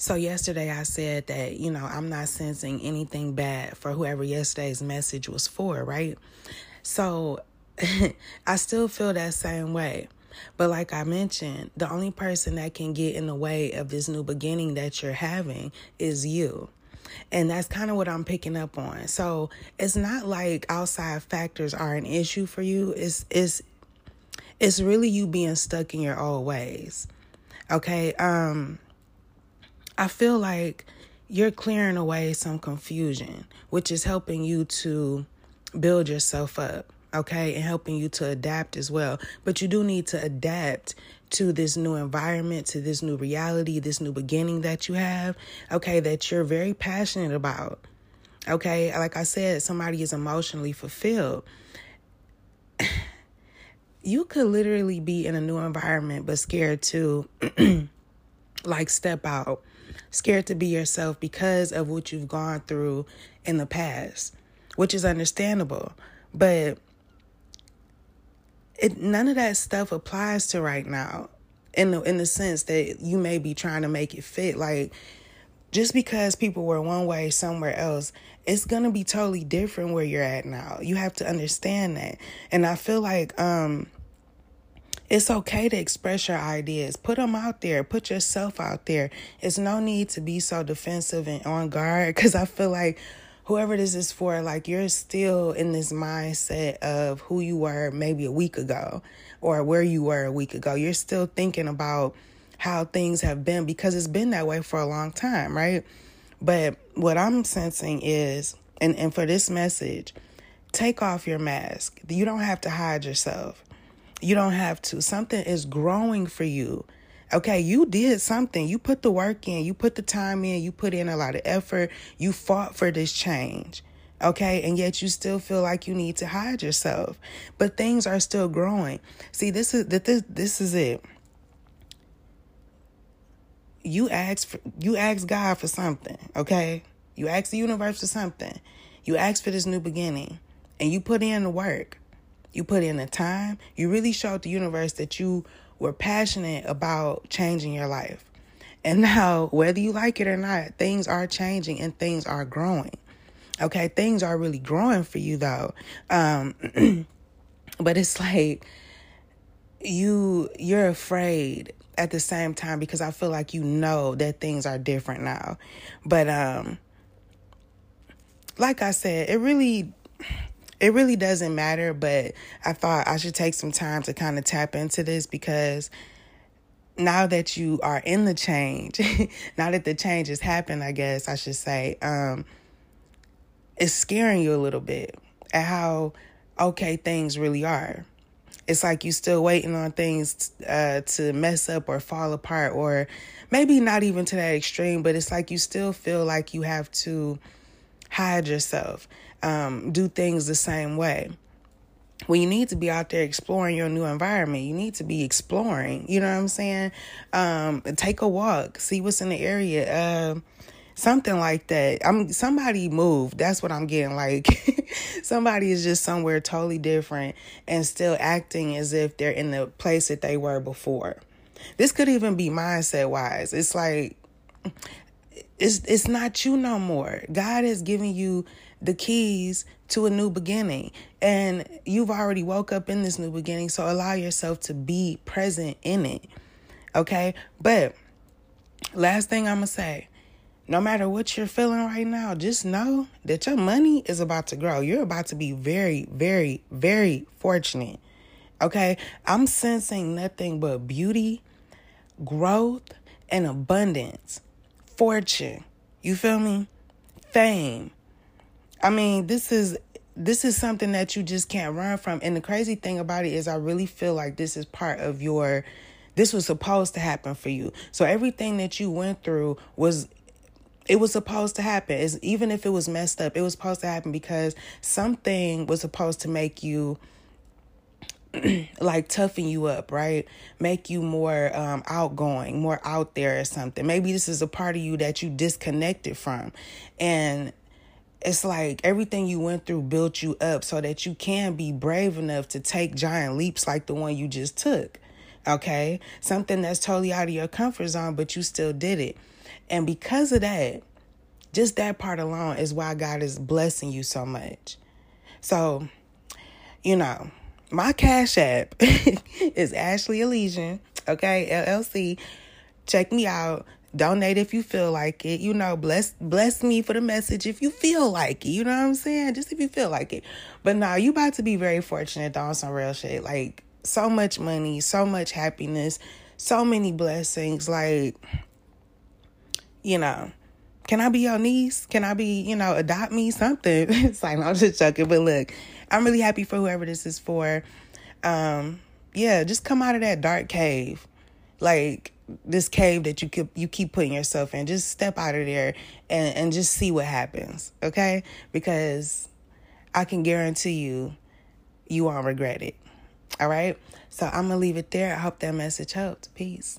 So, yesterday I said that, you know, I'm not sensing anything bad for whoever yesterday's message was for, right? So, I still feel that same way. But, like I mentioned, the only person that can get in the way of this new beginning that you're having is you. And that's kind of what I'm picking up on. So, it's not like outside factors are an issue for you. It's, it's, it's really you being stuck in your old ways. Okay. Um, I feel like you're clearing away some confusion, which is helping you to build yourself up, okay, and helping you to adapt as well. But you do need to adapt to this new environment, to this new reality, this new beginning that you have, okay, that you're very passionate about. Okay, like I said, somebody is emotionally fulfilled. you could literally be in a new environment but scared to like step out scared to be yourself because of what you've gone through in the past, which is understandable. But it none of that stuff applies to right now in the in the sense that you may be trying to make it fit. Like just because people were one way somewhere else it's going to be totally different where you're at now. You have to understand that. And i feel like um it's okay to express your ideas. Put them out there. Put yourself out there. It's no need to be so defensive and on guard because I feel like whoever this is for, like you're still in this mindset of who you were maybe a week ago or where you were a week ago. You're still thinking about how things have been because it's been that way for a long time, right? But what I'm sensing is, and, and for this message, take off your mask. You don't have to hide yourself. You don't have to. Something is growing for you. Okay, you did something. You put the work in, you put the time in, you put in a lot of effort, you fought for this change. Okay, and yet you still feel like you need to hide yourself. But things are still growing. See, this is that this this is it. You ask for you ask God for something, okay? You ask the universe for something. You ask for this new beginning and you put in the work. You put in the time. You really showed the universe that you were passionate about changing your life. And now, whether you like it or not, things are changing and things are growing. Okay, things are really growing for you though. Um, but it's like you you're afraid at the same time because I feel like you know that things are different now. But um like I said, it really it really doesn't matter, but I thought I should take some time to kind of tap into this because now that you are in the change, now that the change has happened, I guess I should say, um, it's scaring you a little bit at how okay things really are. It's like you're still waiting on things uh, to mess up or fall apart, or maybe not even to that extreme, but it's like you still feel like you have to hide yourself um, do things the same way. When you need to be out there exploring your new environment, you need to be exploring. You know what I'm saying? Um, take a walk, see what's in the area. Uh, something like that. I'm somebody moved. That's what I'm getting. Like somebody is just somewhere totally different and still acting as if they're in the place that they were before. This could even be mindset wise. It's like it's it's not you no more. God has given you the keys to a new beginning. And you've already woke up in this new beginning, so allow yourself to be present in it. Okay? But last thing I'm going to say, no matter what you're feeling right now, just know that your money is about to grow. You're about to be very, very, very fortunate. Okay? I'm sensing nothing but beauty, growth, and abundance. Fortune. You feel me? Fame I mean, this is this is something that you just can't run from. And the crazy thing about it is I really feel like this is part of your this was supposed to happen for you. So everything that you went through was it was supposed to happen. It's, even if it was messed up, it was supposed to happen because something was supposed to make you like toughen you up, right? Make you more um, outgoing, more out there or something. Maybe this is a part of you that you disconnected from. And it's like everything you went through built you up so that you can be brave enough to take giant leaps like the one you just took. Okay? Something that's totally out of your comfort zone, but you still did it. And because of that, just that part alone is why God is blessing you so much. So, you know, my Cash App is Ashley Elysian, okay, LLC. Check me out. Donate if you feel like it. You know, bless bless me for the message if you feel like it. You know what I'm saying? Just if you feel like it. But now you about to be very fortunate on some real shit. Like so much money, so much happiness, so many blessings. Like, you know, can I be your niece? Can I be, you know, adopt me? Something. it's like, I'm just joking. But look, I'm really happy for whoever this is for. Um, yeah, just come out of that dark cave. Like this cave that you keep you keep putting yourself in. Just step out of there and, and just see what happens. Okay? Because I can guarantee you you won't regret it. All right? So I'm gonna leave it there. I hope that message helped. Peace.